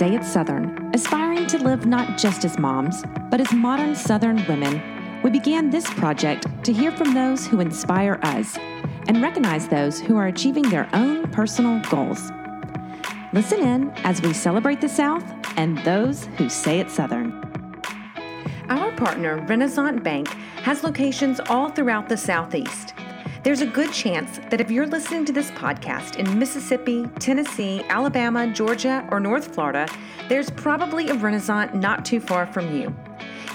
Say It Southern, aspiring to live not just as moms, but as modern Southern women. We began this project to hear from those who inspire us and recognize those who are achieving their own personal goals. Listen in as we celebrate the South and those who say it Southern. Our partner, Renasant Bank, has locations all throughout the Southeast. There's a good chance that if you're listening to this podcast in Mississippi, Tennessee, Alabama, Georgia, or North Florida, there's probably a Renasant not too far from you.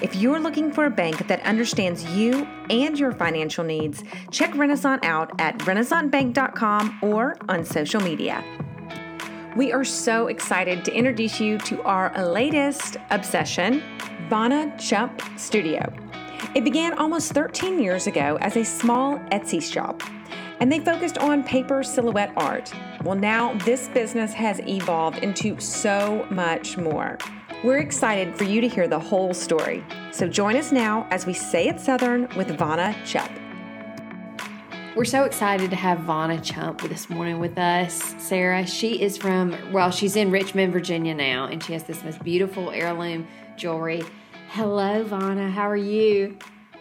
If you're looking for a bank that understands you and your financial needs, check Renasant out at renasantbank.com or on social media. We are so excited to introduce you to our latest obsession, Vana Chupp Studio. It began almost 13 years ago as a small Etsy shop, and they focused on paper silhouette art. Well, now this business has evolved into so much more. We're excited for you to hear the whole story. So join us now as we say it Southern with Vana Chupp. We're so excited to have Vana Chupp this morning with us. Sarah, she is from, well, she's in Richmond, Virginia now, and she has this most beautiful heirloom jewelry Hello, Vana. How are you?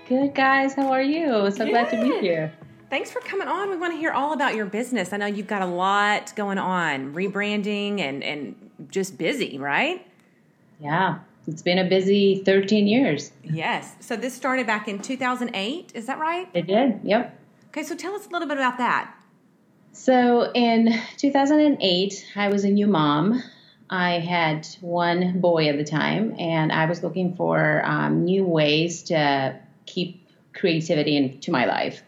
Good, guys. How are you? So Good. glad to be here. Thanks for coming on. We want to hear all about your business. I know you've got a lot going on, rebranding and and just busy, right? Yeah. It's been a busy 13 years. Yes. So this started back in 2008, is that right? It did. Yep. Okay, so tell us a little bit about that. So in 2008, I was a new mom. I had one boy at the time, and I was looking for um, new ways to keep creativity into my life.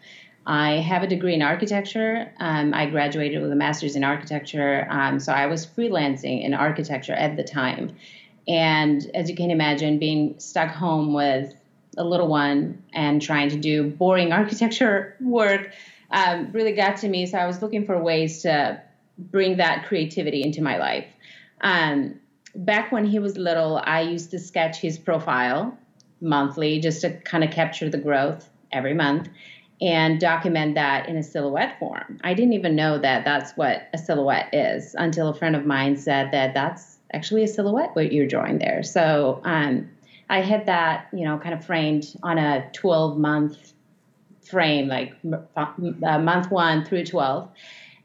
I have a degree in architecture. Um, I graduated with a master's in architecture, um, so I was freelancing in architecture at the time. And as you can imagine, being stuck home with a little one and trying to do boring architecture work um, really got to me. So I was looking for ways to bring that creativity into my life. Um, back when he was little, I used to sketch his profile monthly just to kind of capture the growth every month and document that in a silhouette form. I didn't even know that that's what a silhouette is until a friend of mine said that that's actually a silhouette what you're drawing there. So um, I had that, you know, kind of framed on a 12 month frame, like uh, month one through 12.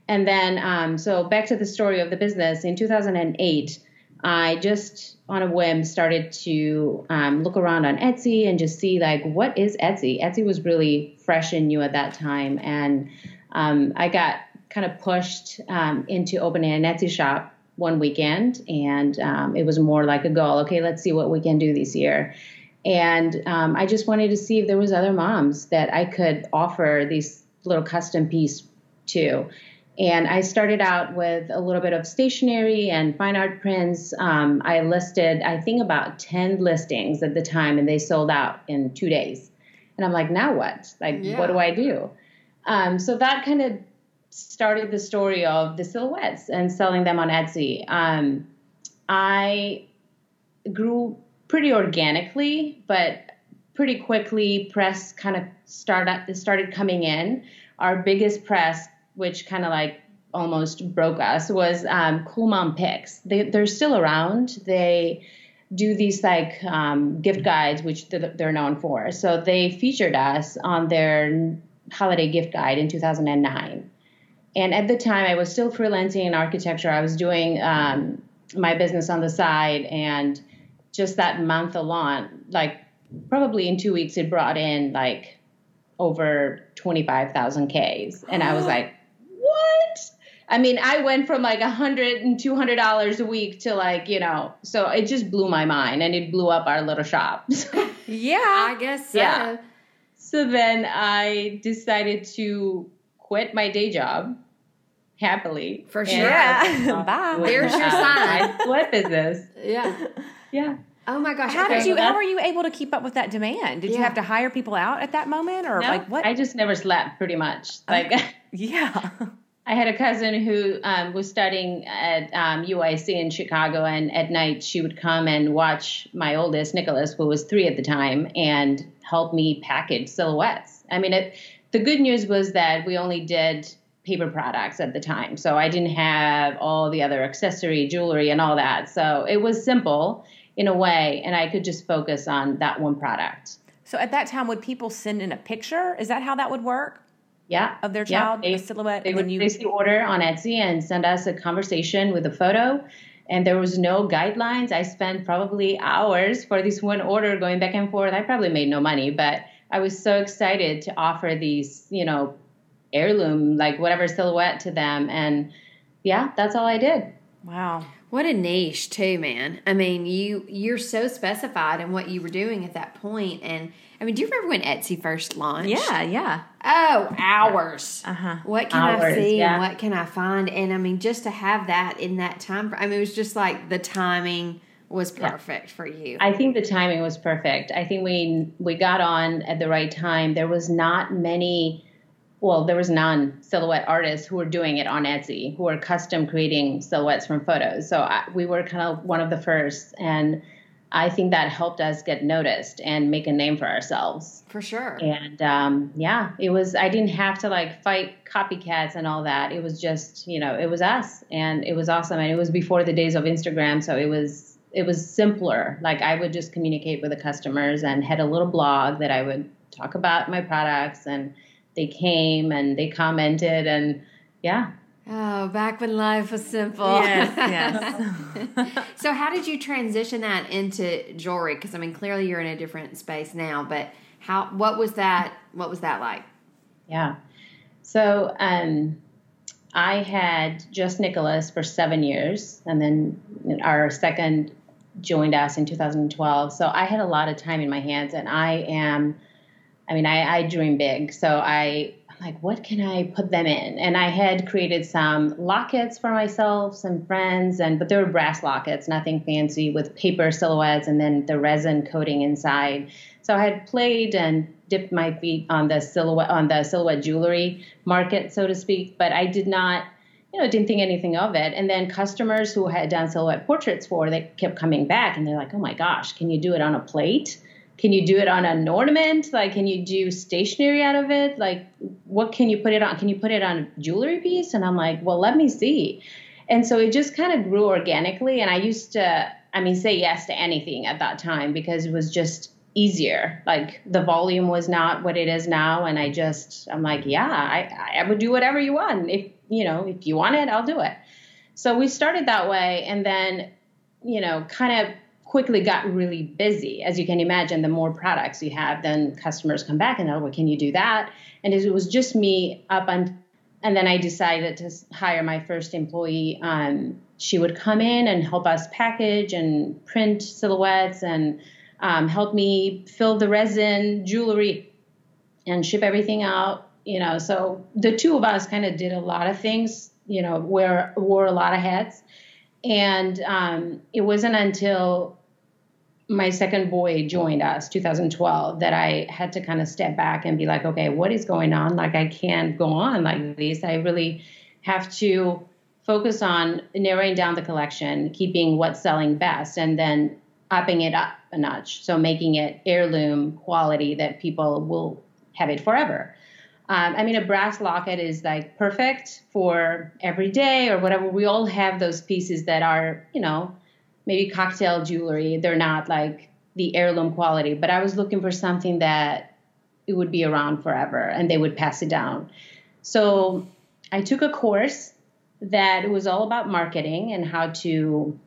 And then, um, so back to the story of the business. In 2008, I just on a whim started to um, look around on Etsy and just see like what is Etsy. Etsy was really fresh and new at that time, and um, I got kind of pushed um, into opening an Etsy shop one weekend, and um, it was more like a goal. Okay, let's see what we can do this year. And um, I just wanted to see if there was other moms that I could offer these little custom piece to. And I started out with a little bit of stationery and fine art prints. Um, I listed, I think, about 10 listings at the time, and they sold out in two days. And I'm like, now what? Like, yeah. what do I do? Um, so that kind of started the story of the silhouettes and selling them on Etsy. Um, I grew pretty organically, but pretty quickly, press kind of started started coming in. Our biggest press which kind of like almost broke us, was um, Cool Mom Picks. They, they're still around. They do these like um, gift guides, which they're known for. So they featured us on their holiday gift guide in 2009. And at the time, I was still freelancing in architecture. I was doing um, my business on the side, and just that month alone, like probably in two weeks, it brought in like over 25,000 Ks. And I was like, I mean, I went from like a hundred and two hundred dollars a week to like, you know, so it just blew my mind and it blew up our little shop. yeah, I guess so. Yeah. So then I decided to quit my day job happily. For sure. Yeah. Bye. There's your uh, sign. What business? Yeah. Yeah. Oh my gosh! How okay. did you? How were you able to keep up with that demand? Did yeah. you have to hire people out at that moment, or no, like what? I just never slept, pretty much. Oh. Like, yeah. I had a cousin who um, was studying at um, UIC in Chicago, and at night she would come and watch my oldest, Nicholas, who was three at the time, and help me package silhouettes. I mean, it, the good news was that we only did paper products at the time. So I didn't have all the other accessory, jewelry, and all that. So it was simple in a way, and I could just focus on that one product. So at that time, would people send in a picture? Is that how that would work? Yeah. Of their child, yeah. they, a silhouette? They would you... place the order on Etsy and send us a conversation with a photo. And there was no guidelines. I spent probably hours for this one order going back and forth. I probably made no money, but I was so excited to offer these, you know, heirloom, like whatever silhouette to them. And yeah, that's all I did. Wow. What a niche too, man. I mean, you you're so specified in what you were doing at that point and I mean, do you remember when Etsy first launched? Yeah, yeah. Oh, hours. Uh huh. What can hours, I see yeah. and what can I find? And I mean, just to have that in that time, I mean, it was just like the timing was perfect yeah. for you. I think the timing was perfect. I think we we got on at the right time. There was not many well, there was none silhouette artists who were doing it on Etsy, who were custom creating silhouettes from photos. So I, we were kind of one of the first, and I think that helped us get noticed and make a name for ourselves. For sure. And um, yeah, it was. I didn't have to like fight copycats and all that. It was just, you know, it was us, and it was awesome. And it was before the days of Instagram, so it was it was simpler. Like I would just communicate with the customers and had a little blog that I would talk about my products and they came and they commented and yeah. Oh, back when life was simple. Yes, yes. so, how did you transition that into jewelry? Because I mean, clearly you're in a different space now. But how? What was that? What was that like? Yeah. So, um, I had just Nicholas for seven years, and then our second joined us in 2012. So I had a lot of time in my hands, and I am I mean, I, I dream big. So I, I'm like, what can I put them in? And I had created some lockets for myself, some friends, and but they were brass lockets, nothing fancy, with paper silhouettes and then the resin coating inside. So I had played and dipped my feet on the silhouette on the silhouette jewelry market, so to speak, but I did not you know, didn't think anything of it. And then customers who had done silhouette portraits for, they kept coming back and they're like, oh my gosh, can you do it on a plate? Can you do it on an ornament? Like can you do stationery out of it? Like what can you put it on? Can you put it on a jewelry piece? And i'm like well let me see. And so it just kind of grew organically. And i used to i mean say yes to anything at that time because it was just easier. Like the volume was not what it is now. And i just i'm like yeah i i would do whatever you want. If you know if you want it i'll do it. So we started that way. And then you know kind of quickly got really busy. As you can imagine, the more products you have, then customers come back and they're, well, can you do that? And it was just me up on, and then I decided to hire my first employee. Um, she would come in and help us package and print silhouettes and um, help me fill the resin, jewelry, and ship everything out. You know, so the two of us kind of did a lot of things. You know, wear wore a lot of hats, and um, it wasn't until my second boy joined us 2012 that i had to kind of step back and be like okay what is going on? Like i can't go on like this. I really have to focus on narrowing down the collection keeping what's selling best and then upping it up a notch. So making it heirloom quality that people will have it forever. Um, i mean a brass locket is like perfect for every day or whatever. We all have those pieces that are you know maybe cocktail jewelry. They're not like the heirloom quality, but I was looking for something that it would be around forever and they would pass it down. So I took a course that was all about marketing and how to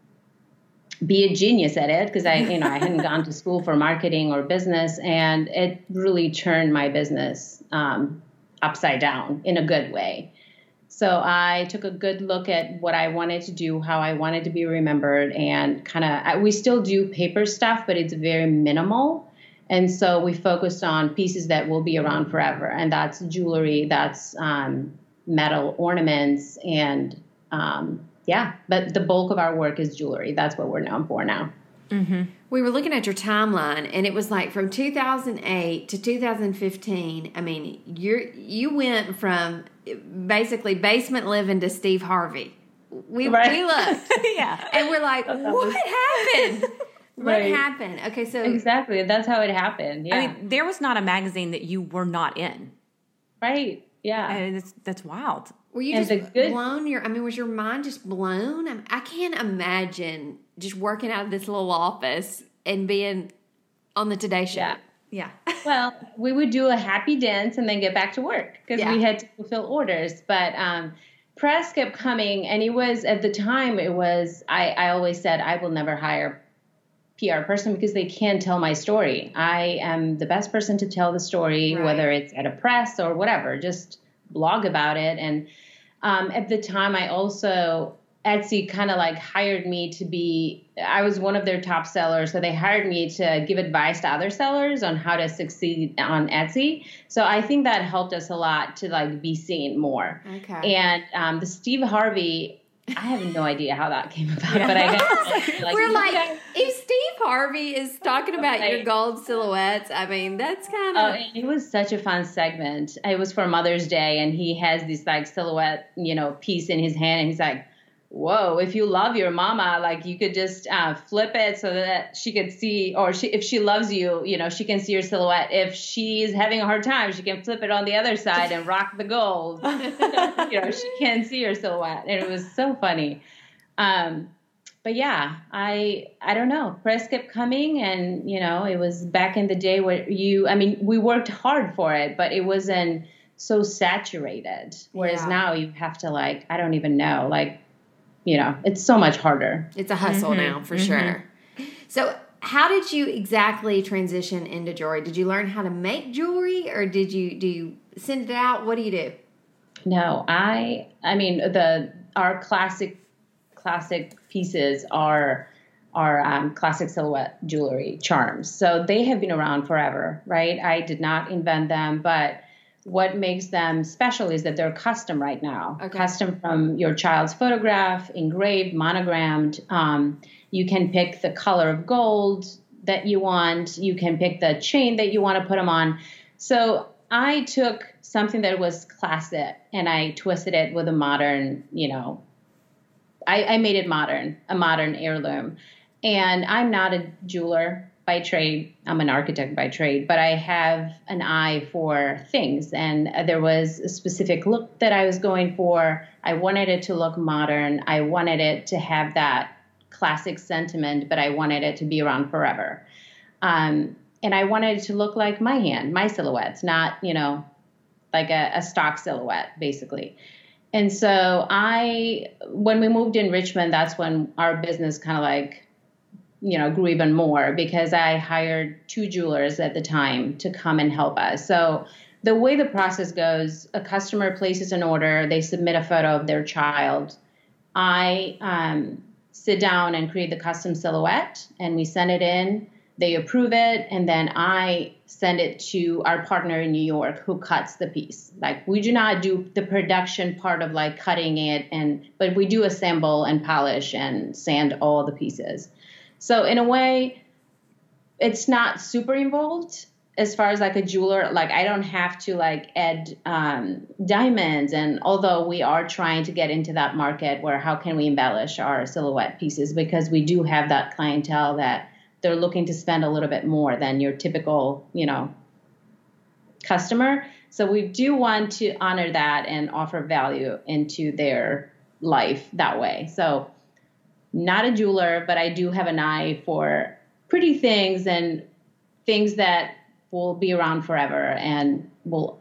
be a genius at it because I, you know, I hadn't gone to school for marketing or business, and it really turned my business um, upside down in a good way. So I took a good look at what I wanted to do, how I wanted to be remembered, and kind of we still do paper stuff, but it's very minimal. And so we focused on pieces that will be around forever, and that's jewelry, that's um, metal ornaments, and um, yeah. But the bulk of our work is jewelry. That's what we're known for now. Mm-hmm. We were looking at your timeline, and it was like from 2008 to 2015. I mean, you you went from basically basement living to Steve Harvey. We right. we looked, yeah, and we're like, what happened? What right. happened? Okay, so exactly that's how it happened. Yeah, I mean, there was not a magazine that you were not in. Right. Yeah. And it's, that's wild. Were you And just good- blown? Your, I mean, was your mind just blown? I, mean, I can't imagine just working out of this little office and being on the Today Show. Yeah. Yeah. Well, we would do a happy dance and then get back to work because Yeah. we had to fulfill orders. But um, press kept coming, and it was at the time it was I, I always said I will never hire PR person because they can't tell my story. I am the best person to tell the story, Right. whether it's at a press or whatever. Just blog about it. And um, at the time, I also Etsy kind of like hired me to be. I was one of their top sellers, so they hired me to give advice to other sellers on how to succeed on Etsy. So I think that helped us a lot to like be seen more. Okay. And um, the Steve Harvey. I have no idea how that came about, but I guess like, We're like, guys- if Steve Harvey is talking about your gold silhouettes, I mean, that's kind Oh, of. and it was such a fun segment. It was for Mother's Day, and he has this like silhouette, you know, piece in his hand, and he's like, "Whoa! If you love your mama, like you could just uh, flip it so that she could see, or she, if she loves you, you know, she can see your silhouette. If she's having a hard time, she can flip it on the other side and rock the gold. you know, she can see your silhouette, and it was so funny. Um, but yeah, I I don't know. Press kept coming, and you know, it was back in the day where you. I mean, we worked hard for it, but it wasn't so saturated. Whereas Yeah. now you have to like, I don't even know, like, you know, it's so much harder. It's a hustle now, for sure. So, how did you exactly transition into jewelry? Did you learn how to make jewelry, or did you do you send it out? What do you do? No, I I mean the our classic classic pieces are are um, classic silhouette jewelry charms. So they have been around forever, right? I did not invent them, but what makes them special is that they're custom right now. Okay. Custom from your child's photograph, engraved, monogrammed. Um, you can pick the color of gold that you want. You can pick the chain that you want to put them on. So I took something that was classic and I twisted it with a modern, you know, I, I made it modern, a modern heirloom. And I'm not a jeweler by trade. I'm an architect by trade, but I have an eye for things. And there was a specific look that I was going for. I wanted it to look modern. I wanted it to have that classic sentiment, but I wanted it to be around forever. Um, and I wanted it to look like my hand, my silhouettes, not, you know, like a, a stock silhouette, basically. And so I, when we moved in Richmond, that's when our business kind of like, you know, grew even more because I hired two jewelers at the time to come and help us. So the way the process goes, a customer places an order, they submit a photo of their child. I um, sit down and create the custom silhouette, and we send it in. They approve it, and then I send it to our partner in New York who cuts the piece. Like we do not do the production part of like cutting it, and but we do assemble and polish and sand all the pieces. So in a way, it's not super involved as far as like a jeweler. Like i don't have to like add um, diamonds. And although we are trying to get into that market where how can we embellish our silhouette pieces because we do have that clientele that they're looking to spend a little bit more than your typical you know customer. So we do want to honor that and offer value into their life that way. So not a jeweler but i do have an eye for pretty things and things that will be around forever and will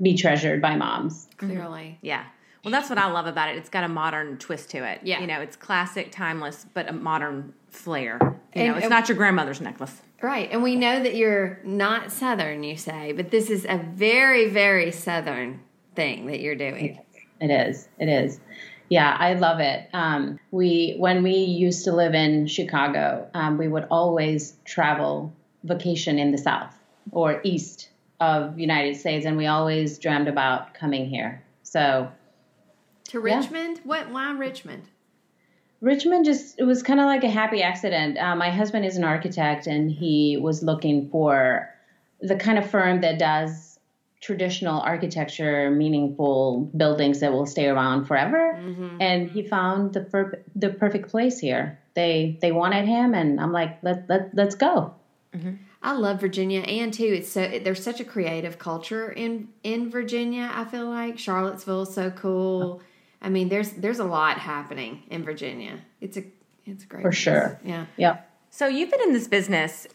be treasured by moms. Clearly. Mm-hmm. Yeah. Well, that's what I love about it. It's got a modern twist to it. Yeah. You know, it's classic, timeless, but a modern flair. You And- know, it's not your grandmother's necklace. Right. And we know that you're not Southern, you say, but this is a very, very Southern thing that you're doing. It is. It is. Yeah, I love it. Um, we when we used to live in Chicago, um, we would always travel vacation in the South or East of United States, and we always dreamed about coming here. So To Yeah. Richmond? What? Why Richmond? Richmond just it was kind of like a happy accident. Uh, my husband is an architect, and he was looking for the kind of firm that does traditional architecture, meaningful buildings that will stay around forever. And he found the per- the perfect place here. They they wanted him, and I'm like, let let let's go. I love Virginia, and too, it's so there's such a creative culture in in Virginia. I feel like Charlottesville is so cool. I mean, there's there's a lot happening in Virginia. It's a it's great for place. sure. Yeah. yeah. So you've been in this business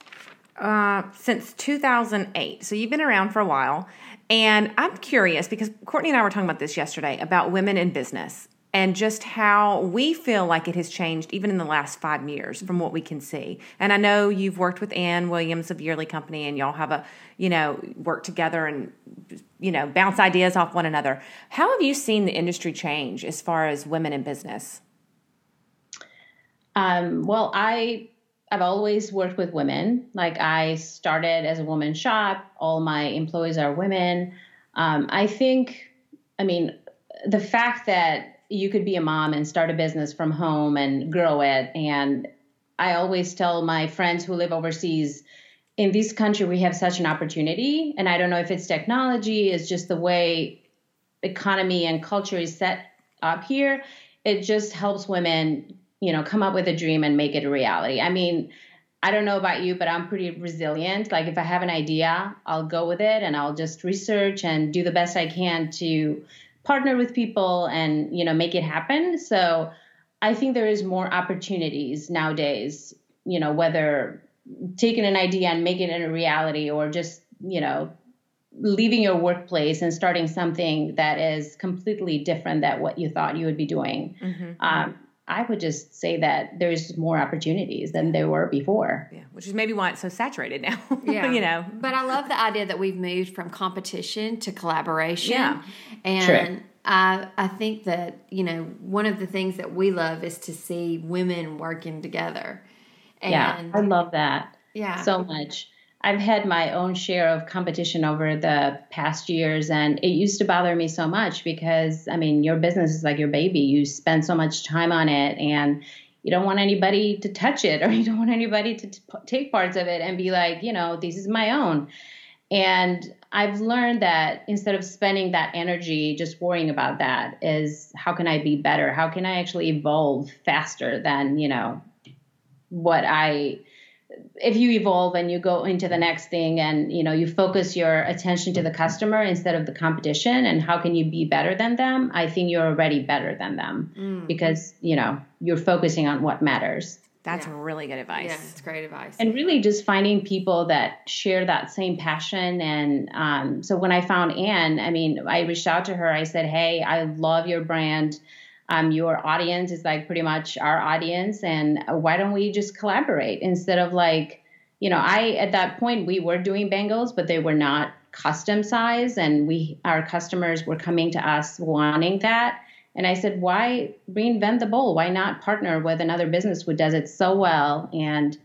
uh, since 2008. So you've been around for a while. And I'm curious because Courtney and I were talking about this yesterday about women in business and just how we feel like it has changed even in the last five years from what we can see. And I know you've worked with Ann Williams of Yearly Company and y'all have a, you know, work together and, you know, bounce ideas off one another. How have you seen the industry change as far as women in business? Um, well, I I've always worked with women. Like I started as a woman shop. All my employees are women. Um, I think, I mean, the fact that you could be a mom and start a business from home and grow it. And I always tell my friends who live overseas, in this country, we have such an opportunity. And I don't know if it's technology, it's just the way economy and culture is set up here. It just helps women you know, come up with a dream and make it a reality. I mean, I don't know about you, but I'm pretty resilient. Like if I have an idea, I'll go with it and I'll just research and do the best I can to partner with people and, you know, make it happen. So I think there is more opportunities nowadays, you know, whether taking an idea and making it a reality or just, you know, leaving your workplace and starting something that is completely different than what you thought you would be doing. Mm-hmm. Um, I would just say that there's more opportunities than there were before. Yeah, which is maybe why it's so saturated now. Yeah, you know. But I love the idea that we've moved from competition to collaboration. Yeah, and True. I I think that you know one of the things that we love is to see women working together. And yeah, I love that. Yeah, so much. I've had my own share of competition over the past years, and it used to bother me so much because, I mean, your business is like your baby. You spend so much time on it, and you don't want anybody to touch it, or you don't want anybody to t- take parts of it and be like, you know, this is my own. And I've learned that instead of spending that energy just worrying about that, is how can I be better? How can I actually evolve faster than, you know, what I if you evolve and you go into the next thing and you know you focus your attention to the customer instead of the competition and how can you be better than them i think you're already better than them. Mm. because you know you're focusing on what matters. That's yeah. really good advice. yeah it's great advice. And really just finding people that share that same passion and um, so when i found anne i mean i reached out to her i said hey i love your brand um, your audience is like pretty much our audience and why don't we just collaborate? Instead of like you know i at that point we were doing bangles but they were not custom size and we our customers were coming to us wanting that. And i said why reinvent the bowl? Why not partner with another business who does it so well and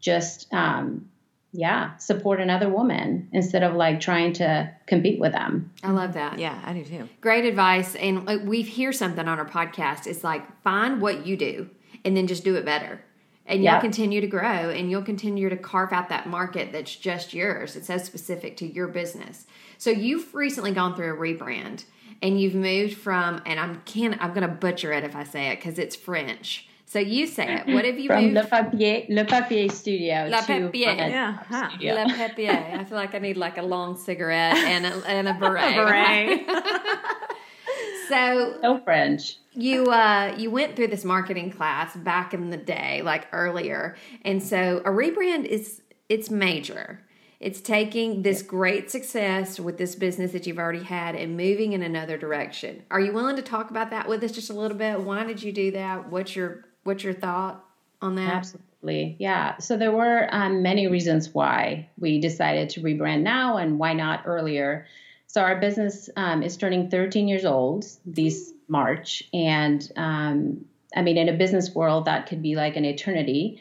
just um, yeah, support another woman instead of like trying to compete with them. I love that. Yeah, I do too. Great advice. And we hear something on our podcast. It's like find what you do and then just do it better. And you'll continue to grow and you'll continue to carve out that market that's just yours. It's so specific to your business. So you've recently gone through a rebrand and you've moved from and I'm can I'm gonna butcher it if I say it because it's French so you say it. What have you From moved? Le Papier, Le Papier Studio. Le Papier. Yeah. Huh. Le Papier. I feel like I need like a long cigarette and a, and a beret. a beret. so no French. You uh you went through this marketing class back in the day, like earlier, and so a rebrand is it's major. It's taking this great success with this business that you've already had and moving in another direction. Are you willing to talk about that with us just a little bit? Why did you do that? What's your What's your thought on that? Absolutely. Yeah. So there were um, many reasons why we decided to rebrand now and why not earlier. So our business um, is turning 13 years old this March. And um, I mean, in a business world, that could be like an eternity,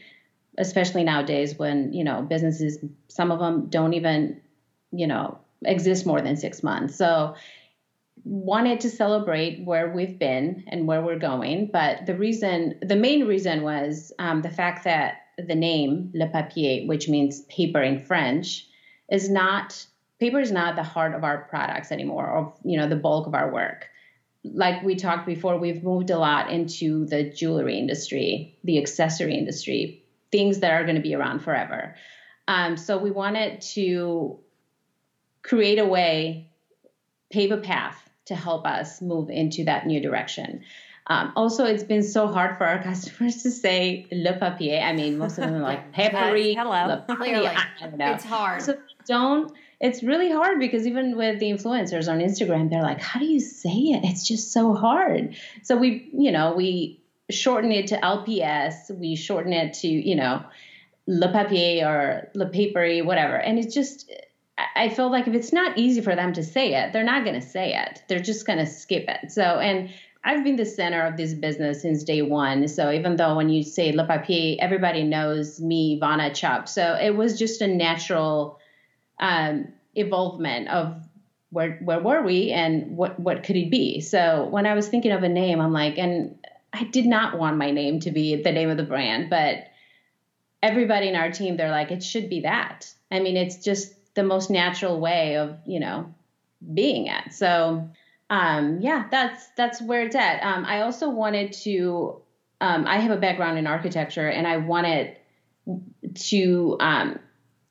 especially nowadays when, you know, businesses, some of them don't even, you know, exist more than six months. So wanted to celebrate where we've been and where we're going. But the reason, the main reason was um, the fact that the name Le Papier, which means paper in French, is not paper is not the heart of our products anymore, or you know the bulk of our work. Like we talked before, we've moved a lot into the jewelry industry, the accessory industry, things that are going to be around forever. Um, so we wanted to create a way, pave a path to help us move into that new direction. Um, also, it's been so hard for our customers to say le papier. I mean, most of them are like papery. Hello. Clearly, it's hard. So don't. It's really hard because even with the influencers on Instagram, they're like, "How do you say it? It's just so hard." So we, you know, we shorten it to LPS. We shorten it to, you know, le papier or le papery, whatever. And it's just I feel like if it's not easy for them to say it, they're not going to say it. They're just going to skip it. So, and I've been the center of this business since day one. So even though when you say Le Papier, everybody knows me, Vana Chupp. So it was just a natural um, evolvement of where where were we and what what could it be. So when I was thinking of a name, I'm like, and I did not want my name to be the name of the brand, but everybody in our team, they're like, it should be that. I mean, it's just the most natural way of you know being at. So um, yeah, that's that's where it's at. Um, I also wanted to. Um, I have a background in architecture, and I wanted to um,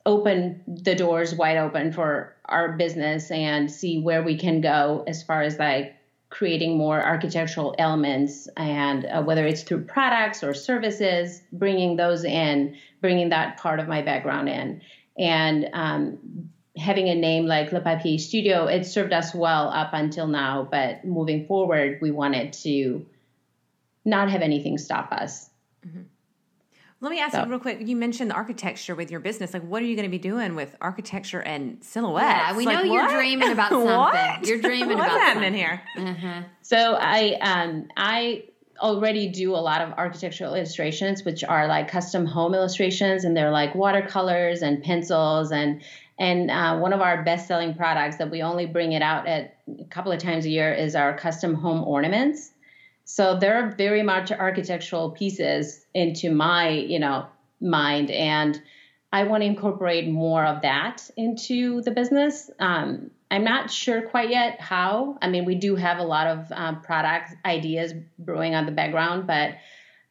open the doors wide open for our business and see where we can go as far as like creating more architectural elements and uh, whether it's through products or services bringing those in bringing that part of my background in and um, having a name like Le Papier Studio, it served us well up until now. But moving forward, we wanted to not have anything stop us. Mm-hmm. Let me ask so. you real quick. You mentioned the architecture with your business. Like, what are you going to be doing with architecture and silhouette? Yeah, we like, know you're dreaming about something. you're dreaming What's about happening something. here. Uh-huh. So I, um, I already do a lot of architectural illustrations, which are like custom home illustrations, and they're like watercolors and pencils and and uh, one of our best-selling products that we only bring it out at a couple of times a year is our custom home ornaments. So they're very much architectural pieces into my, you know, mind, and I want to incorporate more of that into the business. Um, I'm not sure quite yet how. I mean, we do have a lot of um, product ideas brewing on the background, but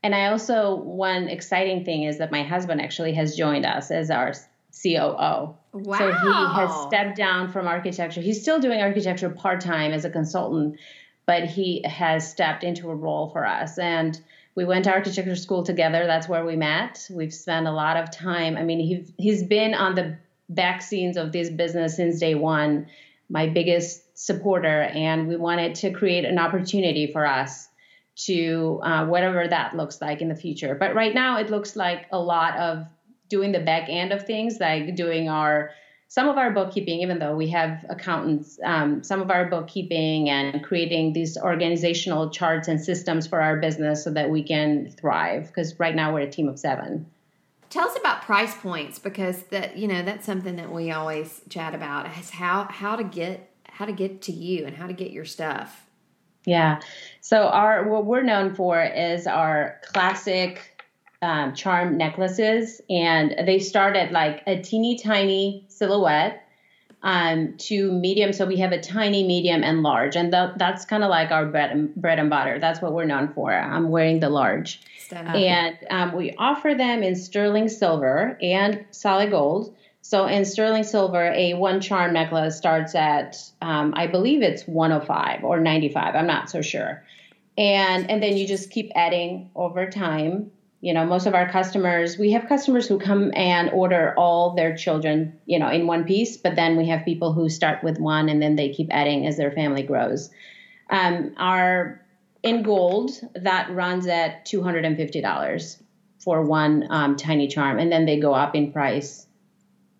and I also one exciting thing is that my husband actually has joined us as our COO. Wow. So he has stepped down from architecture. He's still doing architecture part time as a consultant, but he has stepped into a role for us. And we went to architecture school together. That's where we met. We've spent a lot of time. I mean, he, he's been on the back scenes of this business since day one my biggest supporter, and we wanted to create an opportunity for us to uh, whatever that looks like in the future. But right now, it looks like a lot of doing the back end of things, like doing our some of our bookkeeping, even though we have accountants, um, some of our bookkeeping and creating these organizational charts and systems for our business so that we can thrive. Because right now we're a team of seven. Tell us about price points because that you know that's something that we always chat about is how how to get how to get to you and how to get your stuff. Yeah. So our what we're known for is our classic um, charm necklaces, and they start at like a teeny tiny silhouette um, to medium. So we have a tiny, medium, and large, and that's kind of like our bread and, bread and butter. That's what we're known for. I'm wearing the large, and um, we offer them in sterling silver and solid gold. So in sterling silver, a one charm necklace starts at um, I believe it's 105 or 95. I'm not so sure, and and then you just keep adding over time you know most of our customers we have customers who come and order all their children you know in one piece but then we have people who start with one and then they keep adding as their family grows. Um, our in gold that runs at $250 for one um, tiny charm and then they go up in price.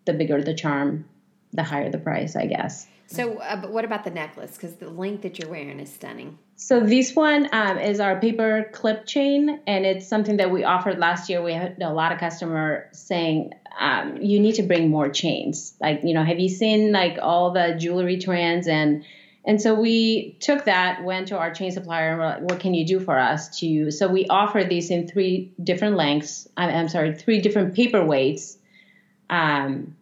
The bigger the charm the higher the price i guess. So uh, but what about the necklace? Because the length that you're wearing is stunning so this one um, is our paper clip chain, and it's something that we offered last year. We had a lot of customer saying um, you need to bring more chains. Like you know, have you seen like all the jewelry trends and and so we took that, went to our chain supplier, and we're like, what can you do for us to? So we offer these in three different lengths. I'm, I'm sorry, three different paper weights. Um,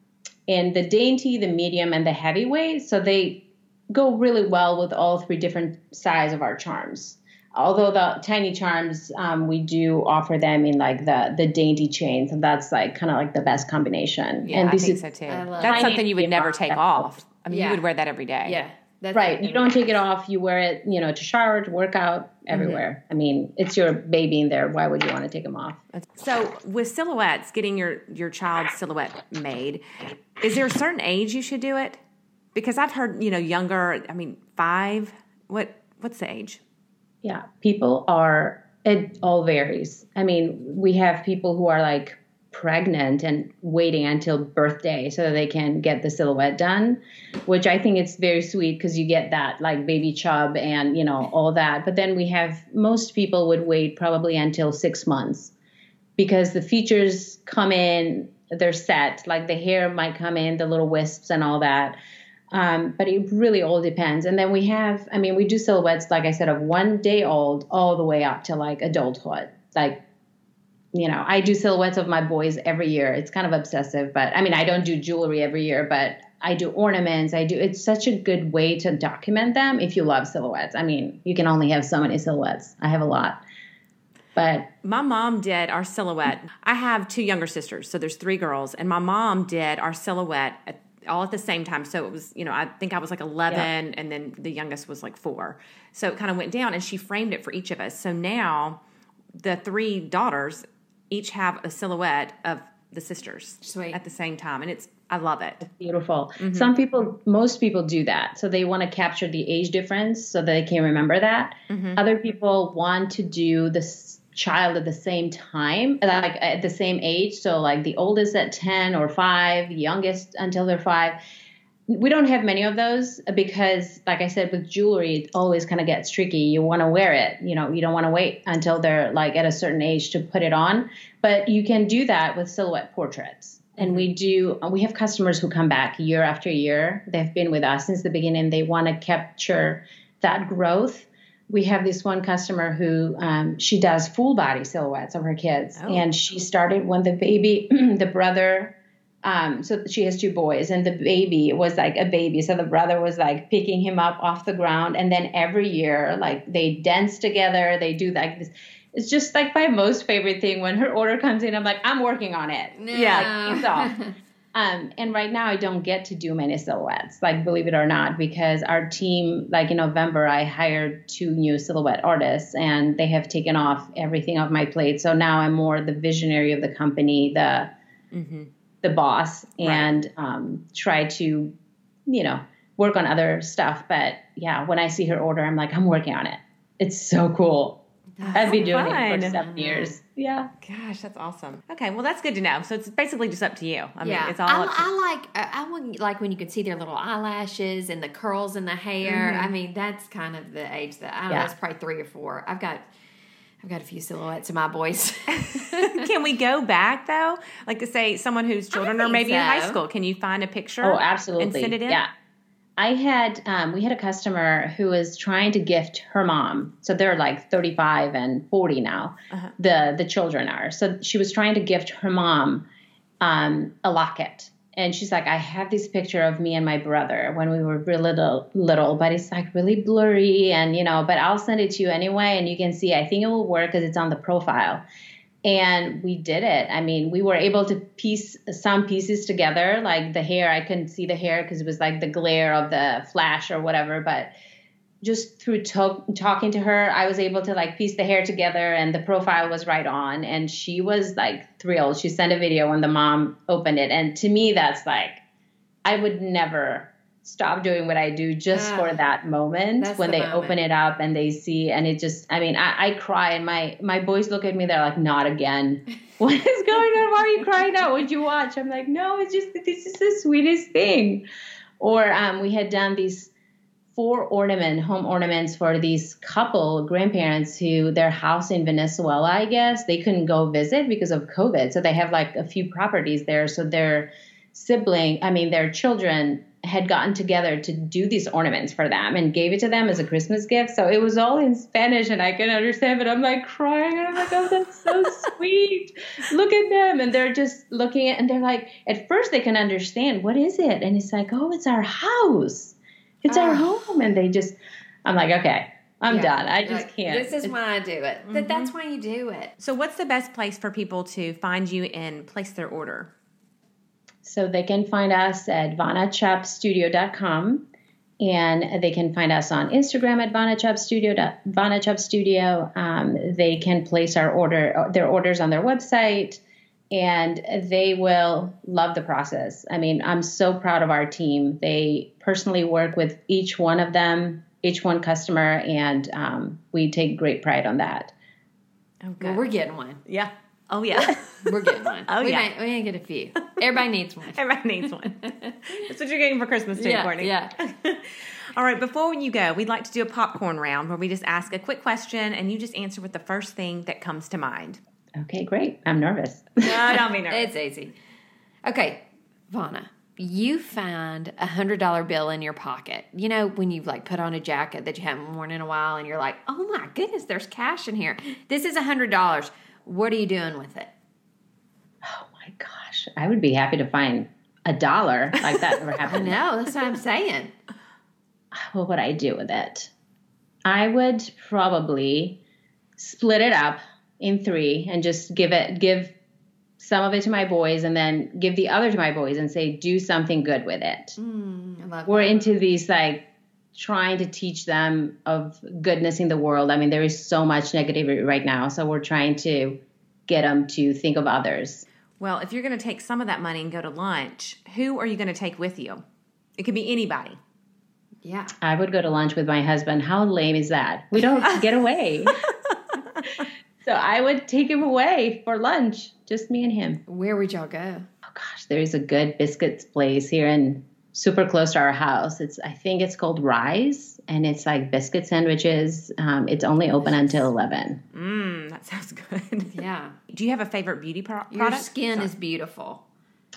in the dainty, the medium, and the heavyweight. So they go really well with all three different sides of our charms. although the tiny charms um, we do offer them in like the the dainty chains and that's like kind of like the best combination yeah and i think so too that's something you would never take off i mean yeah. you would wear that every day yeah that's right. You don't take it off. You wear it, you know, to shower, to work out, everywhere. Mm-hmm. I mean, it's your baby in there. Why would you want to take them off? So, with silhouettes, getting your your child's silhouette made, is there a certain age you should do it? Because I've heard, you know, younger. I mean, five. What what's the age? Yeah, people are. It all varies. I mean, we have people who are like pregnant and waiting until birthday so that they can get the silhouette done which i think it's very sweet because you get that like baby chub and you know all that but then we have most people would wait probably until six months because the features come in they're set like the hair might come in the little wisps and all that um, but it really all depends and then we have i mean we do silhouettes like i said of one day old all the way up to like adulthood like you know, I do silhouettes of my boys every year. It's kind of obsessive, but I mean, I don't do jewelry every year, but I do ornaments. I do. It's such a good way to document them if you love silhouettes. I mean, you can only have so many silhouettes. I have a lot. But my mom did our silhouette. I have two younger sisters, so there's three girls, and my mom did our silhouette at, all at the same time. So it was, you know, I think I was like 11, yeah. and then the youngest was like four. So it kind of went down, and she framed it for each of us. So now the three daughters each have a silhouette of the sisters Sweet. at the same time and it's i love it it's beautiful mm-hmm. some people most people do that so they want to capture the age difference so that they can remember that mm-hmm. other people want to do the child at the same time like at the same age. So like the oldest at 10 or 5 youngest until they're 5 we don't have many of those because like i said with jewelry it always kind of gets tricky. You want to wear it you know you don't want to wait until they're like at a certain age to put it on. But you can do that with silhouette portraits. And we do we have customers who come back year after year. They've been with us since the beginning. They want to capture that growth we have this one customer who um, she does full body silhouettes of her kids. Oh. and she started when the baby the brother um, so she has two boys and the baby was like a baby. So the brother was like picking him up off the ground. And then every year like they dance together. They do like this. It's just like my most favorite thing when her order comes in i'm like i'm working on it. Yeah. Like, um, and right now i don't get to do many silhouettes like believe it or not because our team like in november i hired two new silhouette artists and they have taken off everything off my plate so now i'm more the visionary of the company the mm-hmm the boss and right. um, try to, you know, work on other stuff. But yeah, when I see her order, I'm like, I'm working on it. It's so cool. That's I've been doing fun. it for seven years. Yeah. Gosh, that's awesome. Okay, well, that's good to know. So it's basically just up to you. I mean, yeah. it's all. I, to- I like. I want like when you can see their little eyelashes and the curls in the hair. Mm-hmm. I mean, that's kind of the age that I don't yeah. know. It's probably three or four. I've got I've got a few silhouettes of my boys. can we go back though? Like to say someone whose children are maybe so. in high school. Can you find a picture? Oh, absolutely. And send it in? Yeah. I had um, we had a customer who was trying to gift her mom. So they're like 35 and 40 now. Uh-huh. The the children are. So she was trying to gift her mom um, a locket and she's like, I have this picture of me and my brother when we were really little, little, but it's like really blurry, and you know, but I'll send it to you anyway, and you can see. I think it will work because it's on the profile. And we did it. I mean, we were able to piece some pieces together, like the hair. I couldn't see the hair because it was like the glare of the flash or whatever, but just through to- talking to her, I was able to like piece the hair together and the profile was right on. And she was like thrilled. She sent a video when the mom opened it. And to me, that's like, I would never stop doing what I do just for that moment when the they moment. open it up and they see. And it just, I mean, I, I cry and my, my boys look at me. They're like, not again. what is going on? Why are you crying now? What'd you watch? I'm like, no, it's just, this is the sweetest thing. Or um, we had done these four ornament home ornaments for these couple grandparents who their house in Venezuela, I guess, they couldn't go visit because of COVID. So they have like a few properties there. So their sibling, I mean their children had gotten together to do these ornaments for them and gave it to them as a Christmas gift. So it was all in Spanish and I can understand, but I'm like crying and I'm like, oh, that's so sweet. Look at them. And they're just looking at, and they're like, at first they can understand, what is it? And it's like, oh, it's our house it's our ah. home and they just i'm like okay I'm Yeah. done. I just Like, can't. This is why I do it. That That's why you do it. So, what's the best place for people to find you and place their order? So they can find us at vanachuppstudio.com and they can find us on Instagram at vanachuppstudio. vanachuppstudio. Um, they can place our order their orders on their website and they will love the process. I mean, I'm so proud of our team. They personally work with each one of them, each one customer, and um, we take great pride on that. Oh, Well, we're getting one. yeah. Oh, yeah. We're getting one. Oh, we yeah. May, we may get a few. Everybody needs one. Everybody needs one. That's what you're getting for Christmas, too, Yeah, Courtney. yeah. All right, before you go, we'd like to do a popcorn round where we just ask a quick question and you just answer with the first thing that comes to mind. Okay, great. I'm nervous. No, don't be nervous. It's easy. Okay, Vana, you find a hundred dollar bill in your pocket. You know when you've like put on a jacket that you haven't worn in a while, and you're like, "Oh my goodness, there's cash in here. This is a hundred dollars. What are you doing with it?" Oh my gosh, I would be happy to find a dollar like that never I happened. no, that's what I'm saying. What would I do with it? I would probably split it up in three and just give it give some of it to my boys and then give the other to my boys and say do something good with it. Mm, We're that. into these like trying to teach them of goodness in the world. I mean, there is so much negativity right now, so we're trying to get them to think of others. Well, if you're going to take some of that money and go to lunch, who are you going to take with you? It could be anybody. yeah. I would go to lunch with my husband. How lame is that? We don't get away. so I would take him away for lunch, just me and him. Where would y'all go? Oh gosh, there is a good biscuits place here in super close to our house. It's I think it's called Rise, and it's like biscuit sandwiches. Um, it's only open until eleven. Mmm, that sounds good. Yeah, Do you have a favorite beauty pro- your product? skin is beautiful.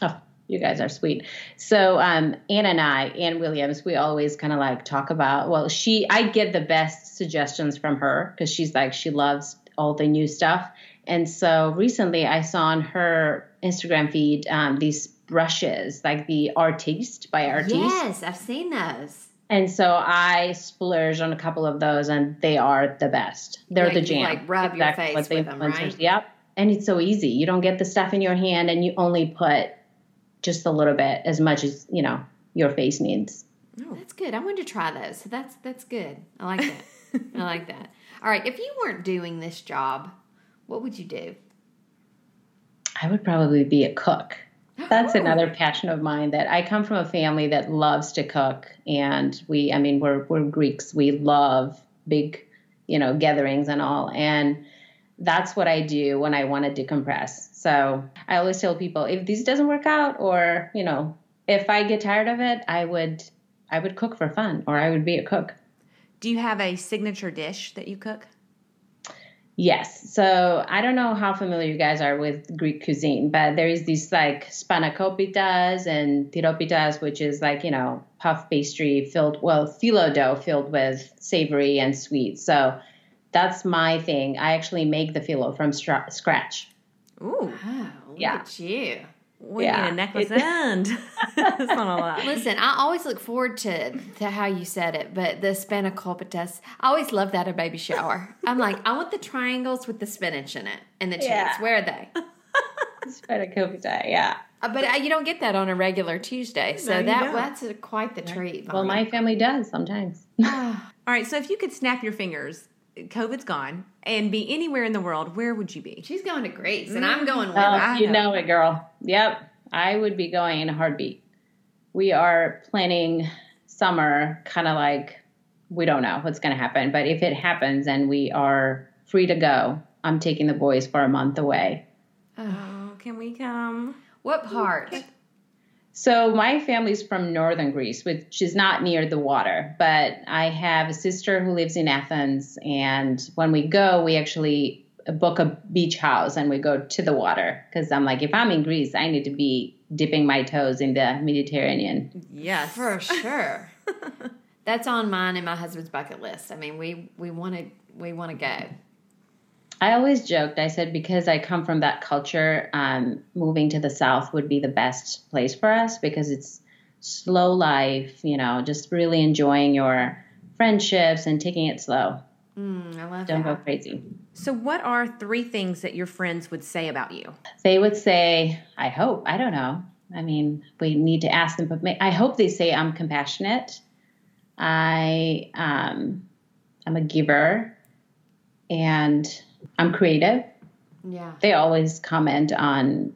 Oh, you guys are sweet. So um, Ann and I, Ann Williams, we always kind of like talk about. Well, she, I get the best suggestions from her because she's like she loves all the new stuff. And so recently, I saw on her Instagram feed um, these brushes, like the Artiste by Artiste. Yes, I've seen those. And so I splurged on a couple of those, and they are the best. They're Like the jam. like, rub your face with them, right? Yep. And it's so easy. You don't get the stuff in your hand, and you only put just a little bit, as much as you know your face needs. Oh, That's good. I wanted to try those. So that's that's good. I like that. I like that. All right. If you weren't doing this job, what would you do? I would probably be a cook. That's another passion of mine. That I come from a family that loves to cook, and we, I mean, we're we're Greeks. We love big, you know, gatherings and all, and that's what I do when I want to decompress. So I always tell people if this doesn't work out, or you know, if I get tired of it, I would I would cook for fun, or I would be a cook. Do you have a signature dish that you cook? Yes. So I don't know how familiar you guys are with Greek cuisine, but there is these like spanakopitas and tiropitas, which is like, you know, puff pastry filled, well, phyllo dough filled with savory and sweet. So that's my thing. I actually make the phyllo from stra- scratch. Ooh, Oh, look Yeah. at you. We Yeah. need a necklace It- and. That's not a lot. Listen, I always look forward to, to how you said it, but the spanakopita, I always love that at baby shower. I'm like, I want the triangles with the spinach in it and the cheese. Yeah. Where are they? Spanakopita, yeah. Uh, but uh, you don't get that on a regular Tuesday, so that don't. that's a, quite the treat. Well, my family does sometimes. All right, so if you could snap your fingers, COVID's gone, and be anywhere in the world, where would you be? she's going to Greece, and mm. I'm going with Oh, her. I you know. know it, girl. Yep. I would be going in a heartbeat. We are planning summer kind of like we don't know what's going to happen, but if it happens and we are free to go, I'm taking the boys for a month away. Oh, can we come? What part? So my family's from northern Greece, which is not near the water, but I have a sister who lives in Athens, and when we go, we actually book a beach house and we go to the water because I'm like, if I'm in Greece, I need to be dipping my toes in the Mediterranean. Yes. For sure. That's on mine and my husband's bucket list. I mean, we we want to we want to go. I always joked. I said because I come from that culture, um, moving to the south would be the best place for us because it's slow life. You know, just really enjoying your friendships and taking it slow. Mm, I love Don't that. go crazy. So, what are three things that your friends would say about you? They would say, I hope, I don't know. I mean, we need to ask them, but may, I hope they say I'm compassionate. I, um, I'm a giver and I'm creative. Yeah. They always comment on,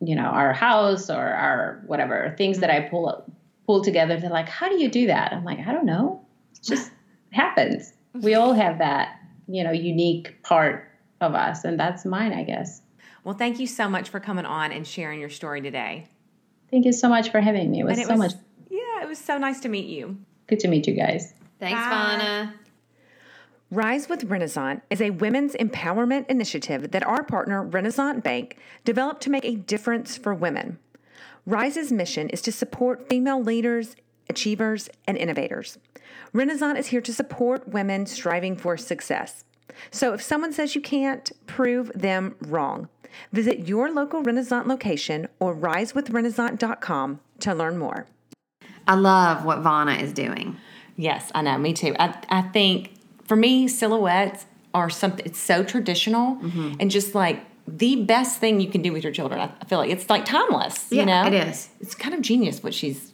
you know, our house or our whatever things that I mm-hmm. pull pull together. They're like, "How do you do that?" I'm like, "I don't know. It just happens. We all have that, you know, unique part of us, and that's mine, I guess." Well, thank you so much for coming on and sharing your story today. Thank you so much for having me. It was it so was, much yeah, it was so nice to meet you. good to meet you guys. Thanks, Bye. Vana. Rise with Renasant is a women's empowerment initiative that our partner, Renasant Bank, developed to make a difference for women. Rise's mission is to support female leaders, achievers, and innovators. Renasant is here to support women striving for success. So if someone says you can't, prove them wrong. Visit your local Renasant location or risewithrenasant.com to learn more. I love what Vana is doing. Yes, I know. Me too. I, I think for me, silhouettes are something, it's so traditional Mm-hmm. and just like the best thing you can do with your children. I feel like it's like timeless, Yeah, you know? it is. It's kind of genius what she's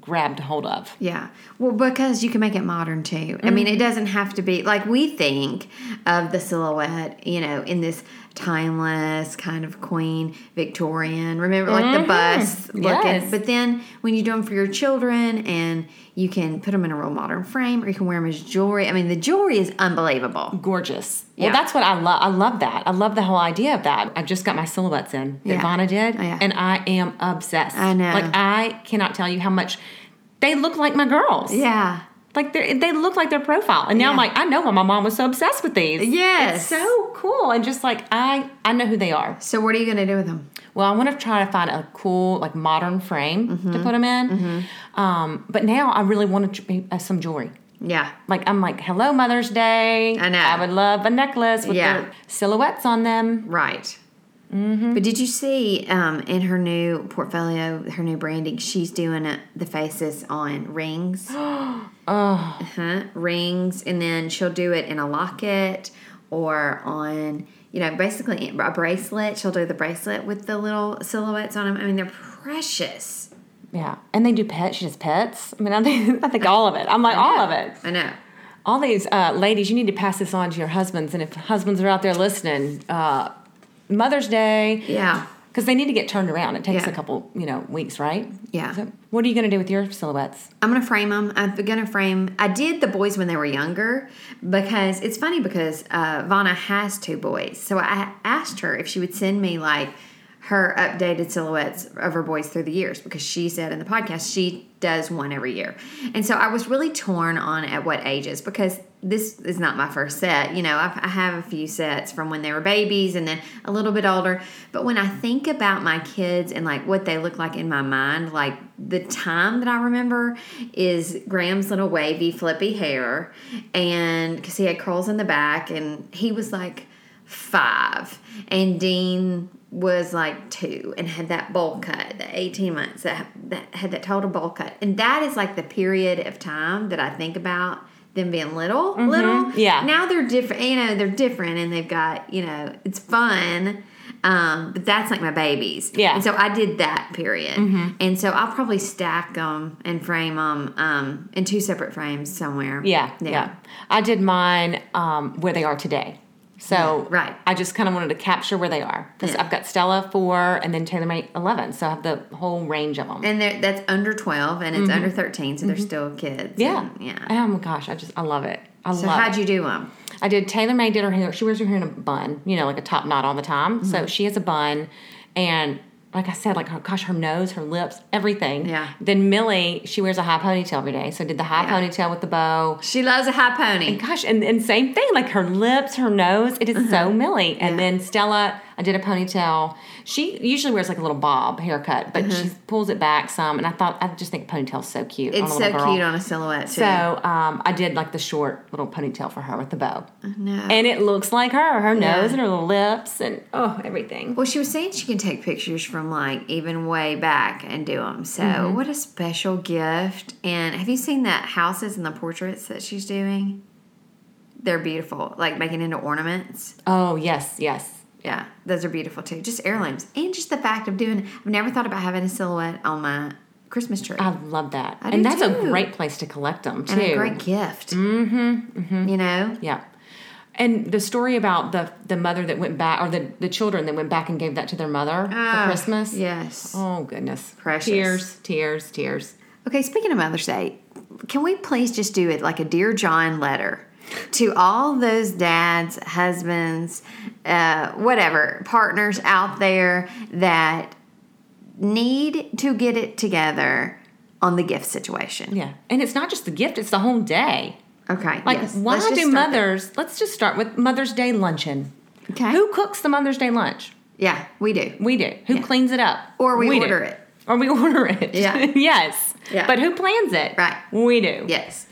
grabbed hold of. Yeah. Well, because you can make it modern too. I mean, it mm-hmm. doesn't have to be like we think of the silhouette, you know, in this timeless kind of Queen Victorian. Remember, like the mm-hmm. bus looking. Yes. But then when you do them for your children and you can put them in a real modern frame or you can wear them as jewelry. I mean, the jewelry is unbelievable. Gorgeous. Yeah. Well, that's what I love. I love that. I love the whole idea of that. I just got my silhouettes in that Yeah. Vana did, Oh, yeah. and I am obsessed. I know. Like, I cannot tell you how much they look like my girls. Yeah. Like they they look like their profile, and now I'm like, I know why my mom was so obsessed with these. Yes. it's so cool, and just like I I know who they are. So, what are you going to do with them? Well, I want to try to find a cool like modern frame Mm-hmm. to put them in. Um, but now I really want to be uh, some jewelry. Yeah. Like I'm like, hello Mother's Day. I know. I would love a necklace with Yeah. the silhouettes on them. Right. But did you see um, in her new portfolio, her new branding, she's doing uh the faces on rings? Oh, uh-huh. Rings, and then she'll do it in a locket or on, you know, basically a bracelet. She'll do the bracelet with the little silhouettes on them. I mean, they're precious. yeah. And they do pets. She does pets. I mean, I think I think all of it. I'm like all of it. I know. all these uh, ladies, you need to pass this on to your husbands. And if husbands are out there listening, uh, Mother's Day, Yeah. because they need to get turned around. It takes Yeah. a couple, you know, weeks, right? Yeah. So what are you going to do with your silhouettes? I'm gonna frame them. I'm gonna frame. I did the boys when they were younger because it's funny because uh, Vana has two boys, so I asked her if she would send me like her updated silhouettes of her boys through the years because she said in the podcast she does one every year, and so I was really torn on at what ages because this is not my first set. You know, I've, I have a few sets from when they were babies and then a little bit older. But when I think about my kids and like what they look like in my mind, like the time that I remember is Graham's little wavy, flippy hair, and because he had curls in the back, and he was like five, and Dean was like two and had that bowl cut, the 18 months that, that had that total bowl cut. And that is like the period of time that I think about them being little, little. Yeah. Now they're different, you know, they're different and they've got, you know, it's fun. Um, but that's like my babies. Yeah. And so I did that period. And so I'll probably stack them and frame them um, in two separate frames somewhere. Yeah, yeah. I did mine um, where they are today. So Yeah, right. I just kind of wanted to capture where they are because Yeah. I've got Stella four and then Taylor Made eleven, so I have the whole range of them. And they're, that's under 12 and it's under 13, so they're still kids. Mm-hmm. yeah, And- yeah. Oh my gosh, I just I love it. I So love how'd it. you do them? I did. Taylor Made did her hair. She wears her hair in a bun, you know, like a top knot all the time. Mm-hmm. So she has a bun, and like I said, like her, gosh, her nose, her lips, everything. Yeah. Then Millie, she wears a high ponytail every day. So I did the high Yeah. ponytail with the bow. She loves a high pony. And gosh, and, and same thing, like her lips, her nose, it is mm-hmm. so Millie. And. Yeah. then Stella, I did a ponytail. She usually wears like a little bob haircut, but she pulls it back some. And I thought, I just think ponytail's so cute. on. It's so girl. cute on a silhouette, too. So um, I did like the short little ponytail for her with the bow. no. And it looks like her, her Yeah. nose and her little lips and oh, everything. Well, she was saying she can take pictures from like even way back and do them. So, Mm-hmm. what a special gift. And have you seen that houses and the portraits that she's doing? They're beautiful, like making into ornaments. Oh yes, yes. Yeah, those are beautiful too. Just heirlooms, and just the fact of doing. I've never thought about having a silhouette on my Christmas tree. I love that, I and that's a great place to collect them too. and a great gift. Mm-hmm, You know. Yeah. And the story about the the mother that went back, or the, the children that went back and gave that to their mother Ah, for Christmas. Yes. Oh goodness. Precious. Tears, tears, tears. Okay, speaking of Mother's Day, can we please just do it like a Dear John letter to all those dads, husbands, uh, whatever, partners out there that need to get it together on the gift situation? Yeah. And it's not just the gift; it's the whole day. Okay. Like, yes. why Let's do start there. mothers? Let's just start with Mother's Day luncheon. Okay. Who cooks the Mother's Day lunch? Yeah, we do. We do. Who Yeah. cleans it up? Or we do. order it. Or we order it. Yeah. yes. Yeah. But who plans it? Right. We do. Yes.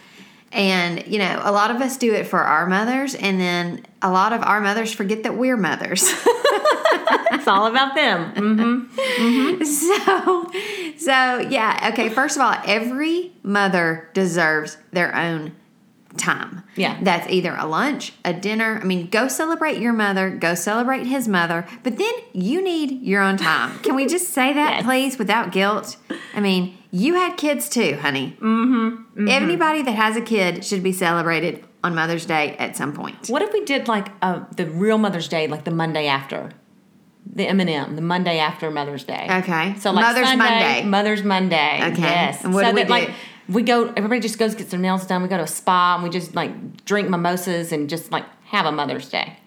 And, you know, a lot of us do it for our mothers, and then a lot of our mothers forget that we're mothers. It's all about them. hmm so, so yeah. Okay. First of all, every mother deserves their own time. Yeah. That's either a lunch, a dinner. I mean, go celebrate your mother, go celebrate his mother, but then you need your own time. Can we just say that, Yes. please, without guilt? I mean, you had kids too, honey. Mm-hmm. Anybody that has a kid should be celebrated on Mother's Day at some point. What if we did like uh, the real Mother's Day, like the Monday after? The M and M, the Monday after Mother's Day. Okay. So like Mother's Sunday, Monday. Mother's Monday. Okay. Yes. So do that like do? We go, everybody just goes gets their nails done. We go to a spa and we just like drink mimosas and just like have a Mother's Day.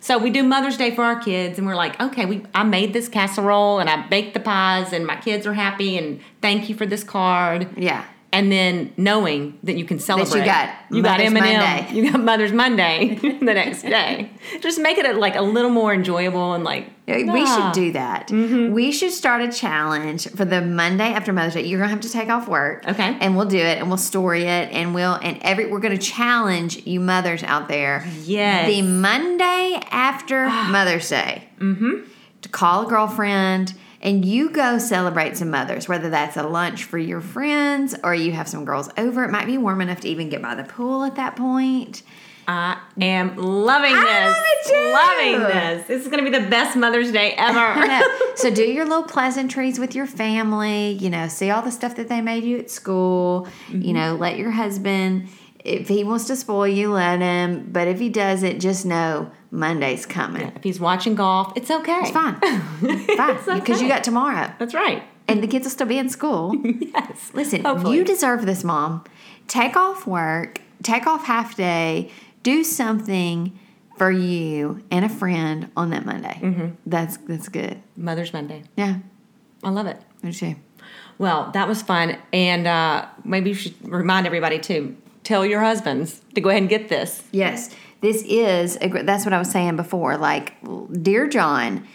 So we do Mother's Day for our kids, and we're like, okay, we I made this casserole and I baked the pies, and my kids are happy, and thank you for this card. Yeah. And then knowing that you can celebrate, you got you got Mother's M and Monday. M, you got Mother's Monday the next day. Just make it like a little more enjoyable and like We ah. should do that. Mm-hmm. We should start a challenge for the Monday after Mother's Day. You're gonna have to take off work, Okay. And we'll do it, and we'll story it, and we'll and every we're gonna challenge you mothers out there. Yes. the Monday after Mother's Day, mm-hmm. to call a girlfriend. And you go celebrate some mothers, whether that's a lunch for your friends or you have some girls over. It might be warm enough to even get by the pool at that point. I am loving I this. love it too. Loving this. This is going to be the best Mother's Day ever. So do your little pleasantries with your family. You know, see all the stuff that they made you at school. You mm-hmm. know, let your husband, if he wants to spoil you, let him. But if he doesn't, just know Monday's coming. if he's watching golf, it's okay. It's fine, fine, because you got tomorrow, That's right. and the kids will still be in school. Yes. Listen, Hopefully. you deserve this, mom. Take off work, take off half day, do something for you and a friend on that Monday. Mm-hmm. That's that's good. Mother's Monday. Yeah, I love it. me too. Well, that was fun. And uh, maybe you should remind everybody to tell your husbands to go ahead and get this. Yes, this is a, that's what I was saying before. Like, dear John,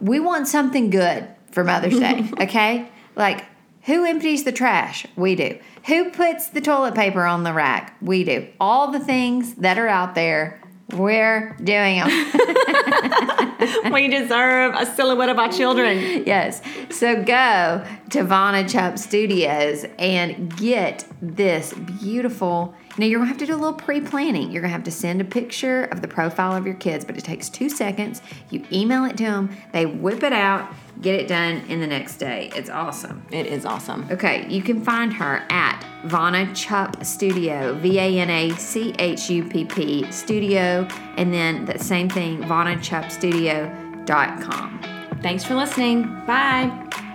we want something good for Mother's Day. okay, like who empties the trash? We do. Who puts the toilet paper on the rack? We do. All the things that are out there, we're doing them. we deserve a silhouette of our children. yes. So go to Vana Chupp Studios and get this beautiful. Now you're gonna have to do a little pre-planning. You're gonna have to send a picture of the profile of your kids, but it takes two seconds. You email it to them, they whip it out, get it done in the next day. It's awesome. It is awesome. Okay, you can find her at Vana Chupp Studio, V A N A C H U P P Studio, and then the same thing, VanaChuppStudio.com. Thanks for listening. Bye.